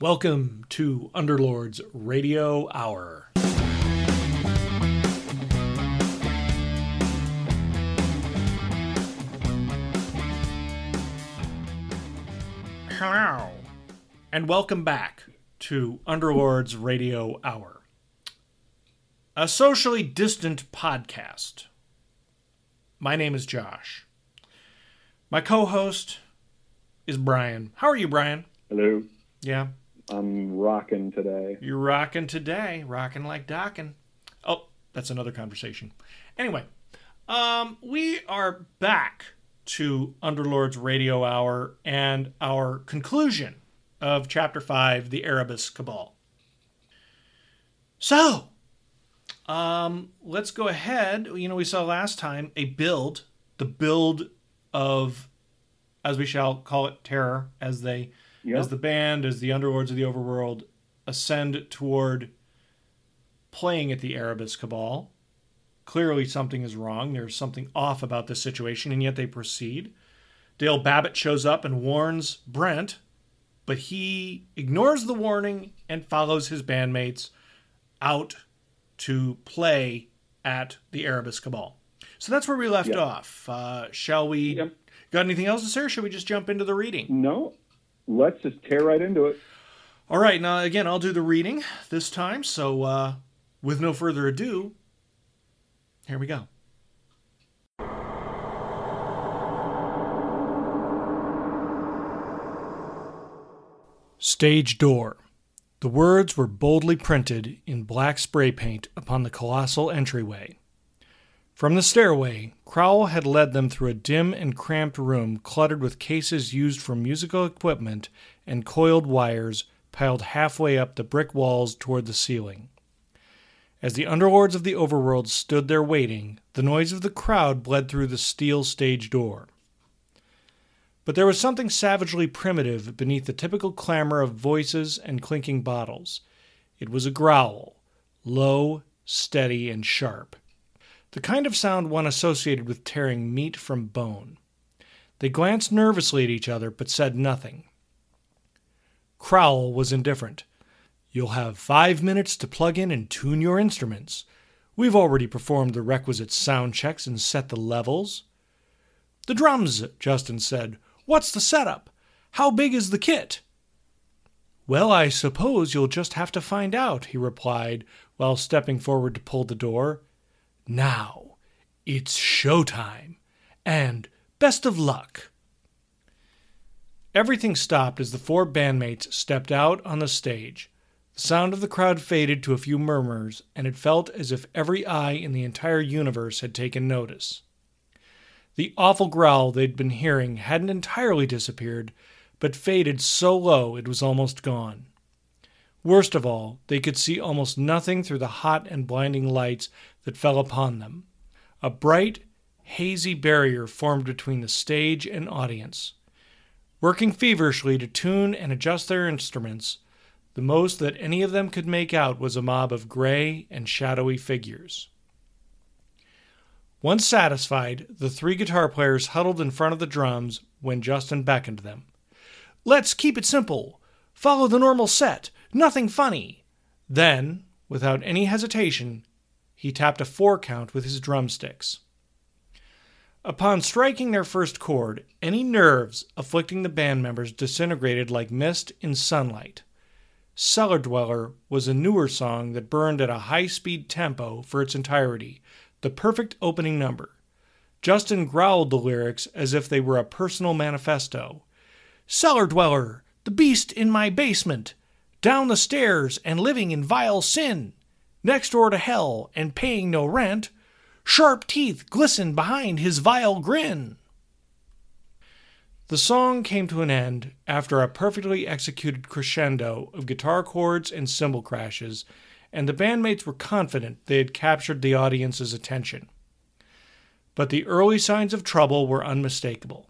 Welcome to Underlord's Radio Hour. Hello, and welcome back to Underlord's Radio Hour, a socially distant podcast. My name is Josh. My co host is Brian. How are you, Brian? Hello. Yeah, I'm rocking today. You're rocking today, rocking like docking. Oh, that's another conversation. Anyway, um, we are back to Underlord's Radio Hour and our conclusion of Chapter 5, The Erebus Cabal. So, um, let's go ahead. You know, we saw last time a build, the build of, as we shall call it, Terror, as they Yep. as the band, as the underlords of the overworld ascend toward playing at the Erebus Cabal. Clearly, something is wrong. There's something off about this situation, and yet they proceed. Dale Babbitt shows up and warns Brent, but he ignores the warning and follows his bandmates out to play at the Erebus Cabal. So that's where we left Yep. off. Uh, shall we? Yep. Got anything else to say, or should we just jump into the reading? No, let's just tear right into it. All right, now again, I'll do the reading this time. So, uh, with no further ado, here we go. Stage door. The words were boldly printed in black spray paint upon the colossal entryway. From the stairway, Crowell had led them through a dim and cramped room cluttered with cases used for musical equipment and coiled wires piled halfway up the brick walls toward the ceiling. As the underlords of the overworld stood there waiting, the noise of the crowd bled through the steel stage door. But there was something savagely primitive beneath the typical clamor of voices and clinking bottles. It was a growl, low, steady, and sharp. The kind of sound one associated with tearing meat from bone. They glanced nervously at each other, but said nothing. Crowell was indifferent. You'll have five minutes to plug in and tune your instruments. We've already performed the requisite sound checks and set the levels. The drums, Justin said. What's the setup? How big is the kit? Well, I suppose you'll just have to find out, he replied while stepping forward to pull the door. Now, it's showtime, and best of luck. Everything stopped as the four bandmates stepped out on the stage. The sound of the crowd faded to a few murmurs, and it felt as if every eye in the entire universe had taken notice. The awful growl they'd been hearing hadn't entirely disappeared, but faded so low it was almost gone. Worst of all, they could see almost nothing through the hot and blinding lights that fell upon them. A bright, hazy barrier formed between the stage and audience. Working feverishly to tune and adjust their instruments, the most that any of them could make out was a mob of gray and shadowy figures. Once satisfied, the three guitar players huddled in front of the drums when Justin beckoned them. Let's keep it simple. Follow the normal set. Nothing funny. Then, without any hesitation, he tapped a four count with his drumsticks. Upon striking their first chord, any nerves afflicting the band members disintegrated like mist in sunlight. Cellar Dweller was a newer song that burned at a high speed tempo for its entirety, the perfect opening number. Justin growled the lyrics as if they were a personal manifesto. Cellar Dweller, the beast in my basement, down the stairs and living in vile sin, next door to hell and paying no rent, sharp teeth glisten behind his vile grin. The song came to an end after a perfectly executed crescendo of guitar chords and cymbal crashes, and the bandmates were confident they had captured the audience's attention. But the early signs of trouble were unmistakable.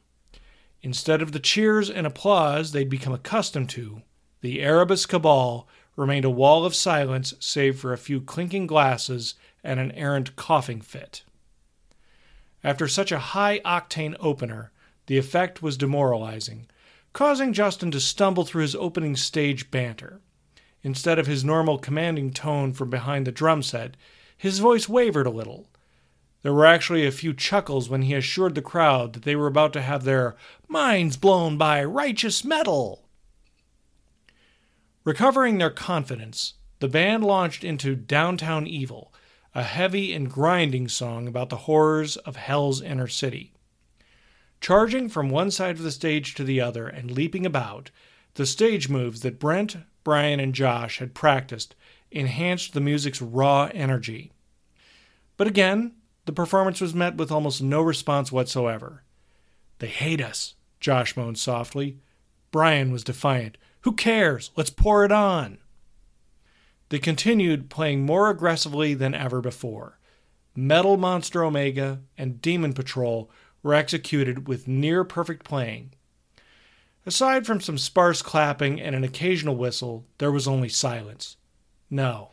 Instead of the cheers and applause they'd become accustomed to, the Erebus cabal remained a wall of silence save for a few clinking glasses and an errant coughing fit. After such a high octane opener, the effect was demoralizing. causing Justin to stumble through his opening stage banter. Instead of his normal commanding tone from behind the drum set, his voice wavered a little. There were actually a few chuckles when he assured the crowd that they were about to have their minds blown by righteous metal. Recovering their confidence, the band launched into Downtown Evil, a heavy and grinding song about the horrors of Hell's inner city. Charging from one side of the stage to the other and leaping about, the stage moves that Brent, Brian, and Josh had practiced enhanced the music's raw energy. But again, the performance was met with almost no response whatsoever. They hate us, Josh moaned softly. Brian was defiant. Who cares? Let's pour it on. They continued playing more aggressively than ever before. Metal Monster Omega and Demon Patrol were executed with near perfect playing. Aside from some sparse clapping and an occasional whistle, there was only silence. No,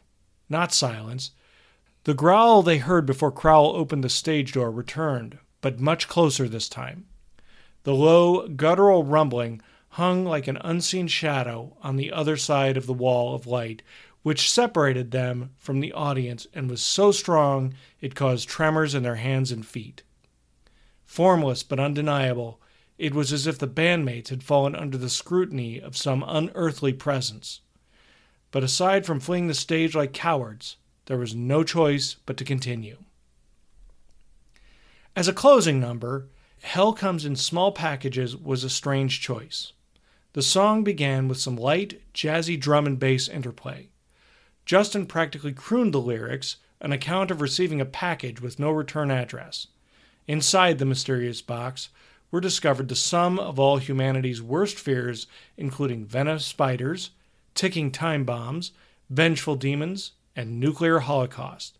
not silence. The growl they heard before Crowell opened the stage door returned, but much closer this time. The low, guttural rumbling hung like an unseen shadow on the other side of the wall of light which separated them from the audience and was so strong it caused tremors in their hands and feet. Formless but undeniable, it was as if the bandmates had fallen under the scrutiny of some unearthly presence. But aside from fleeing the stage like cowards, there was no choice but to continue. As a closing number, Hell Comes in Small Packages was a strange choice. The song began with some light, jazzy drum and bass interplay. Justin practically crooned the lyrics, an account of receiving a package with no return address. Inside the mysterious box were discovered the sum of all humanity's worst fears, including venomous spiders, ticking time bombs, vengeful demons, and nuclear holocaust.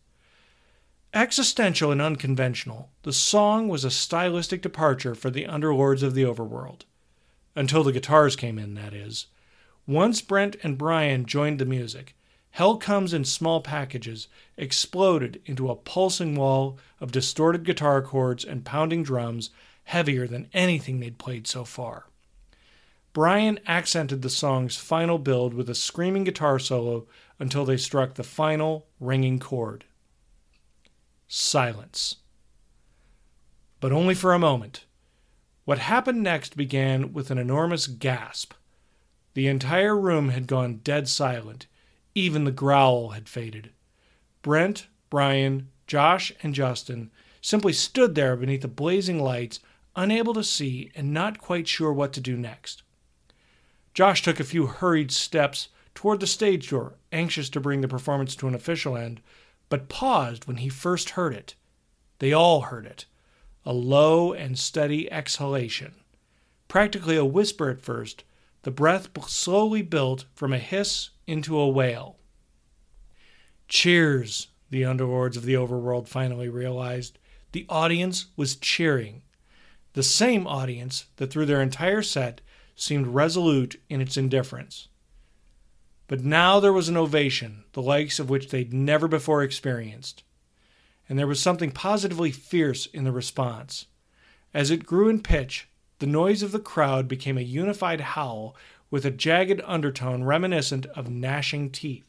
Existential and unconventional, the song was a stylistic departure for the underlords of the overworld. Until the guitars came in, that is. Once Brent and Brian joined the music, Hell Comes in Small Packages exploded into a pulsing wall of distorted guitar chords and pounding drums heavier than anything they'd played so far. Brian accented the song's final build with a screaming guitar solo until they struck the final ringing chord. Silence. But only for a moment. What happened next began with an enormous gasp. The entire room had gone dead silent even the growl had faded. Brent, Brian, Josh, and Justin simply stood there beneath the blazing lights, unable to see and not quite sure what to do next. Josh took a few hurried steps toward the stage door, anxious to bring the performance to an official end, but paused when he first heard it. They all heard it a low and steady exhalation. Practically a whisper at first, the breath slowly built from a hiss into a wail. Cheers, the underlords of the overworld finally realized. The audience was cheering. The same audience that through their entire set seemed resolute in its indifference. But now there was an ovation, the likes of which they'd never before experienced. And there was something positively fierce in the response. As it grew in pitch, the noise of the crowd became a unified howl with a jagged undertone reminiscent of gnashing teeth.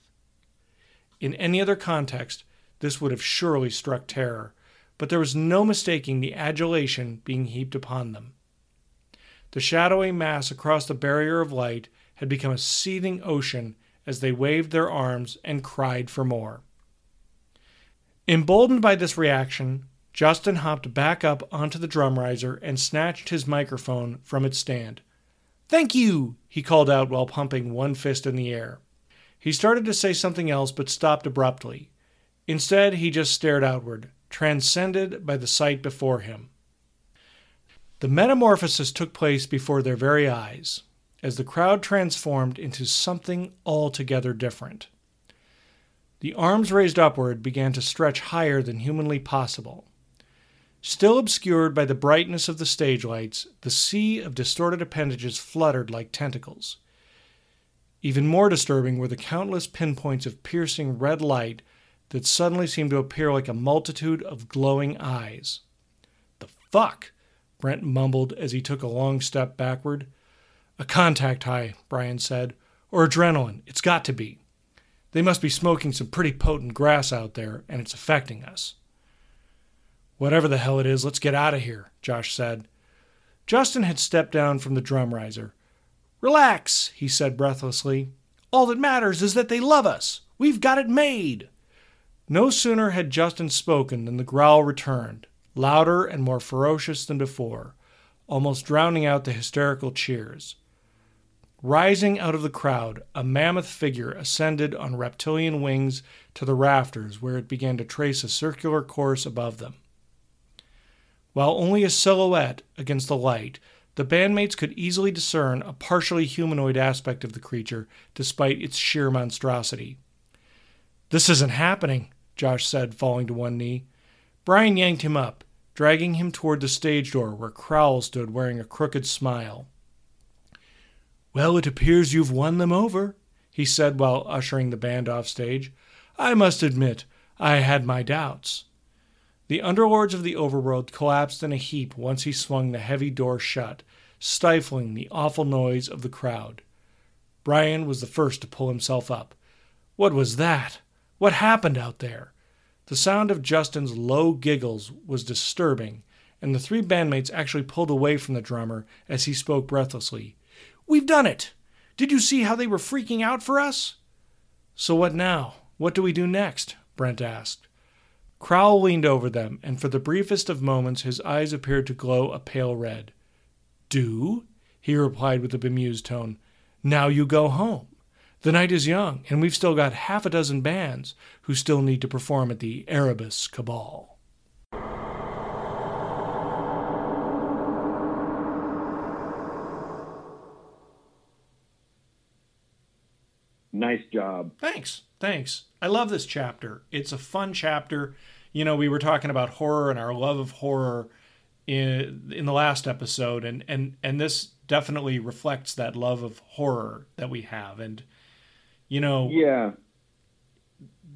In any other context, this would have surely struck terror, but there was no mistaking the adulation being heaped upon them. The shadowy mass across the barrier of light had become a seething ocean as they waved their arms and cried for more. Emboldened by this reaction, Justin hopped back up onto the drum riser and snatched his microphone from its stand. Thank you, he called out while pumping one fist in the air. He started to say something else but stopped abruptly. Instead, he just stared outward, transcended by the sight before him. The metamorphosis took place before their very eyes, as the crowd transformed into something altogether different. The arms raised upward began to stretch higher than humanly possible. Still obscured by the brightness of the stage lights, the sea of distorted appendages fluttered like tentacles. Even more disturbing were the countless pinpoints of piercing red light that suddenly seemed to appear like a multitude of glowing eyes. The fuck? Brent mumbled as he took a long step backward. A contact high, Brian said. Or adrenaline. It's got to be. They must be smoking some pretty potent grass out there, and it's affecting us. Whatever the hell it is, let's get out of here, Josh said. Justin had stepped down from the drum riser. Relax, he said breathlessly. All that matters is that they love us. We've got it made. No sooner had Justin spoken than the growl returned, louder and more ferocious than before, almost drowning out the hysterical cheers. Rising out of the crowd, a mammoth figure ascended on reptilian wings to the rafters where it began to trace a circular course above them. While only a silhouette against the light, the bandmates could easily discern a partially humanoid aspect of the creature despite its sheer monstrosity. This isn't happening, Josh said, falling to one knee. Brian yanked him up, dragging him toward the stage door where Crowell stood wearing a crooked smile. Well, it appears you've won them over, he said while ushering the band off stage. I must admit, I had my doubts. The underlords of the overworld collapsed in a heap once he swung the heavy door shut, stifling the awful noise of the crowd. Brian was the first to pull himself up. What was that? What happened out there? The sound of Justin's low giggles was disturbing, and the three bandmates actually pulled away from the drummer as he spoke breathlessly. We've done it! Did you see how they were freaking out for us? So what now? What do we do next? Brent asked. Crowell leaned over them, and for the briefest of moments his eyes appeared to glow a pale red. Do? he replied with a bemused tone. Now you go home. The night is young, and we've still got half a dozen bands who still need to perform at the Erebus Cabal. Nice job. Thanks. Thanks. I love this chapter. It's a fun chapter. You know, we were talking about horror and our love of horror in in the last episode and and and this definitely reflects that love of horror that we have and you know Yeah.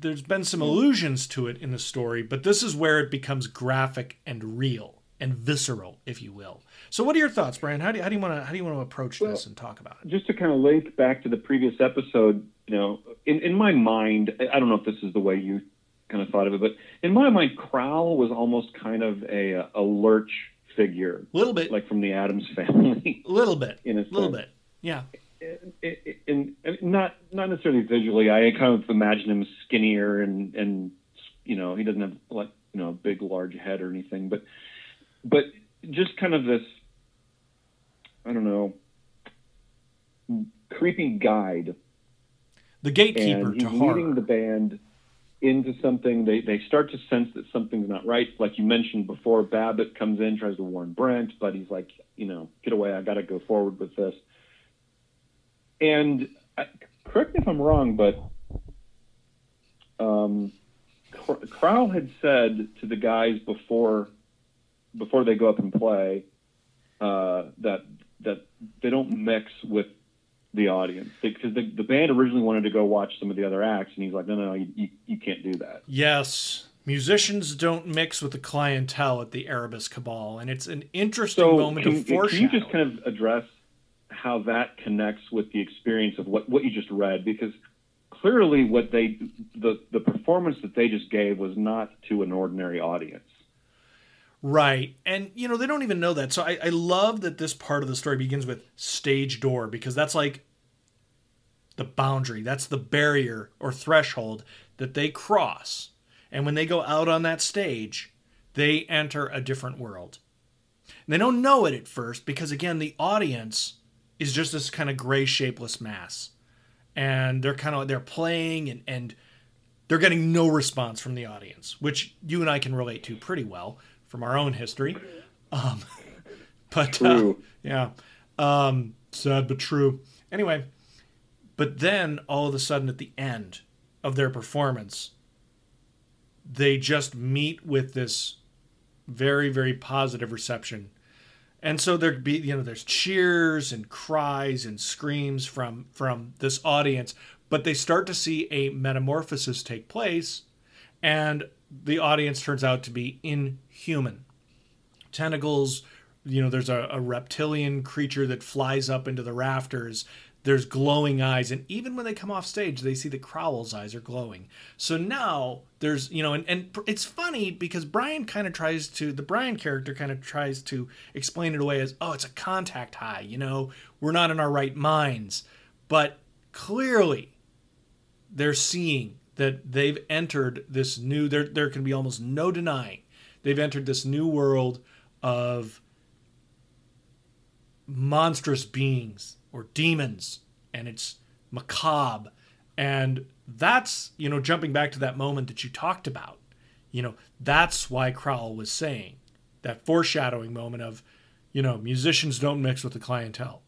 there's been some allusions to it in the story but this is where it becomes graphic and real and visceral if you will. So what are your thoughts brian? How do you, how do you want to how do you want to approach Well, this and talk about it? Just to kind of link back to the previous episode, you know, in, in my mind, I don't know if this is the way you kind of thought of it, but in my mind, Crowell was almost kind of a, a lurch figure, a little bit. Like from the Addams family, a little bit. In a a little sense. bit. Yeah. And not not necessarily visually. I kind of imagine him skinnier and and you know he doesn't have like you know a big large head or anything, but but just kind of this I don't know creepy guide, the gatekeeper and he's to horror leading the band into something. They they start to sense that something's not right. Like you mentioned before, Babbitt comes in, tries to warn Brent, but he's like, you know, get away. I got to go forward with this. And I, correct me if I'm wrong, but um, Cr- Crowell had said to the guys before before they go up and play uh, that that they don't mix with the audience because the, the band originally wanted to go watch some of the other acts, and he's like, no, no, no you, you, you can't do that. Yes. Musicians don't mix with the clientele at the Erebus Cabal, and it's an interesting So moment can, of can you just kind of address how that connects with the experience of what, what you just read? Because clearly, what they the the performance that they just gave was not to an ordinary audience. Right. And, you know, they don't even know that. So I, I love that this part of the story begins with stage door because that's like the boundary, that's the barrier or threshold that they cross. And when they go out on that stage, they enter a different world. And they don't know it at first because, again, the audience is just this kind of gray, shapeless mass. And they're kind of they're playing and, and they're getting no response from the audience, which you and I can relate to pretty well from our own history. Um, but uh, yeah, um, sad but true. Anyway, but then all of a sudden at the end of their performance, they just meet with this very very positive reception. And so there be you know there's cheers and cries and screams from from this audience, but they start to see a metamorphosis take place and the audience turns out to be inhuman. Tentacles, you know, there's a, a reptilian creature that flies up into the rafters. There's glowing eyes, and even when they come off stage, they see the Crowell's eyes are glowing. So now there's, you know, and, and it's funny because Brian kind of tries to, the Brian character kind of tries to explain it away as, oh, it's a contact high, you know, we're not in our right minds. But clearly, they're seeing that they've entered this new, there, there can be almost no denying, they've entered this new world of monstrous beings or demons and it's macabre. And that's you know jumping back to that moment that you talked about you know that's why Crowell was saying that foreshadowing moment of you know musicians don't mix with the clientele.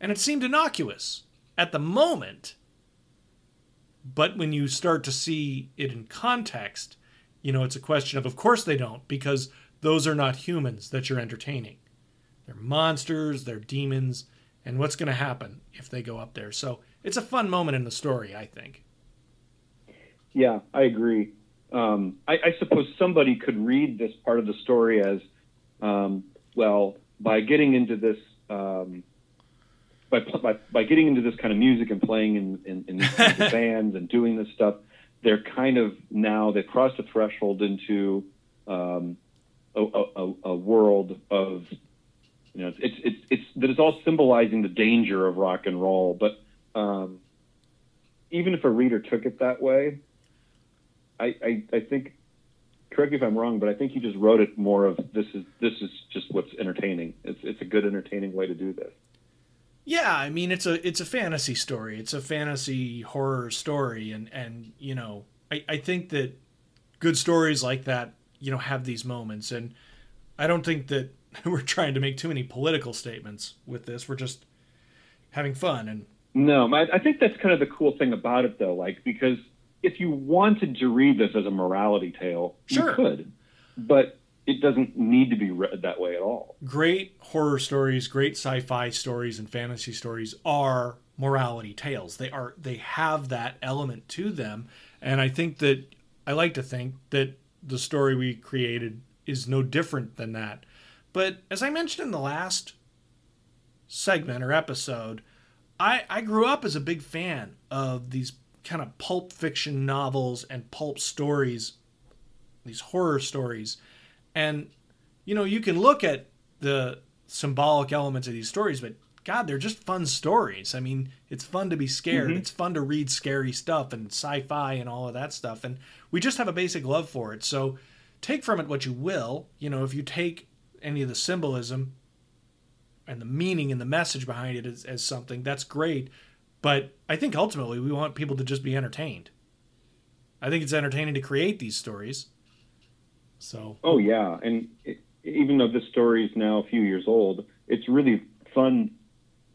And it seemed innocuous at the moment but when you start to see it in context you know it's a question of of course they don't because those are not humans that you're entertaining they're monsters they're demons and what's going to happen if they go up there. So it's a fun moment in the story, I think. Yeah, I agree. Um, I, I, suppose somebody could read this part of the story as, um, well, by getting into this, um, by, by, by getting into this kind of music and playing in, in, in bands and doing this stuff, they're kind of now they've crossed a threshold into um, a, a, a world of you know, it's it's it's, it's that it's all symbolizing the danger of rock and roll. But um, even if a reader took it that way, I, I I think correct me if I'm wrong, but I think you just wrote it more of this is this is just what's entertaining. It's it's a good entertaining way to do this. Yeah, I mean it's a it's a fantasy story. It's a fantasy horror story, and and you know I I think that good stories like that you know have these moments, and I don't think that we're trying to make too many political statements with this. We're just having fun and no, I, I think that's kind of the cool thing about it, though. Like because if you wanted to read this as a morality tale, sure. you could, but it doesn't need to be read that way at all. Great horror stories, great sci-fi stories, and fantasy stories are morality tales. They are they have that element to them, and I think that I like to think that the story we created is no different than that. But as I mentioned in the last segment or episode, I, I grew up as a big fan of these kind of pulp fiction novels and pulp stories, these horror stories. And, you know, you can look at the symbolic elements of these stories, but God, they're just fun stories. I mean, it's fun to be scared. Mm-hmm. It's fun to read scary stuff and sci fi and all of that stuff. And we just have a basic love for it. So take from it what you will. You know, if you take any of the symbolism and the meaning and the message behind it as, as something, that's great. But I think ultimately we want people to just be entertained. I think it's entertaining to create these stories. So. Oh yeah, and it, even though this story is now a few years old, it's really fun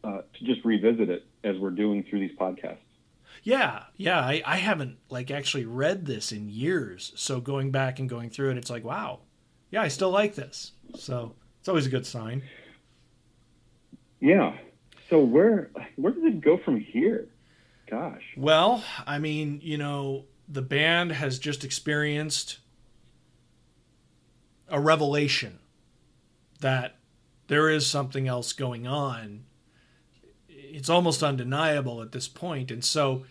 uh, to just revisit it as we're doing through these podcasts. Yeah, yeah, I, I haven't like actually read this in years. So going back and going through it, it's like, wow, yeah, I still like this. So it's always a good sign. Yeah. So where where does it go from here? Gosh. Well, I mean, you know, the band has just experienced a revelation that there is something else going on. It's almost undeniable at this point, and so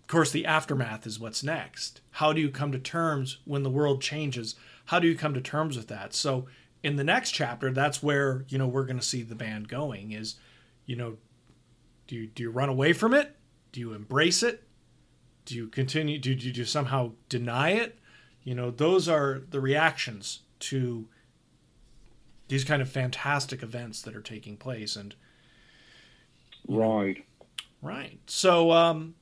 of course the aftermath is what's next. How do you come to terms when the world changes? how do you come to terms with that? So in the next chapter, that's where you know we're going to see the band going. Is you know, do you do you run away from it? Do you embrace it? Do you continue? Do, do you somehow deny it? You know, those are the reactions to these kind of fantastic events that are taking place, and right, right. So, um,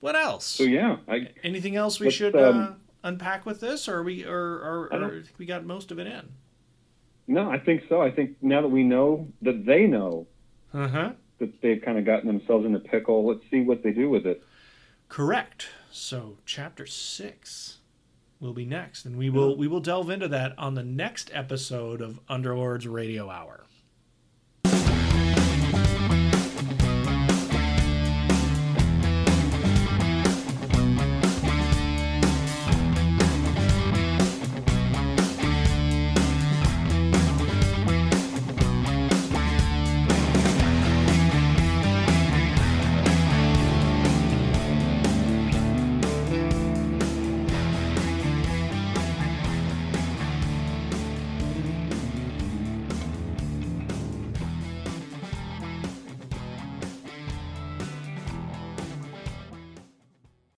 what else? So yeah, I, anything else we should um, uh, unpack with this, or we or, or, or we got most of it in? No, I think so. I think now that we know that they know uh-huh. that they've kind of gotten themselves in a pickle, let's see what they do with it. Correct. So chapter six will be next, and we will we will delve into that on the next episode of Underlords Radio Hour.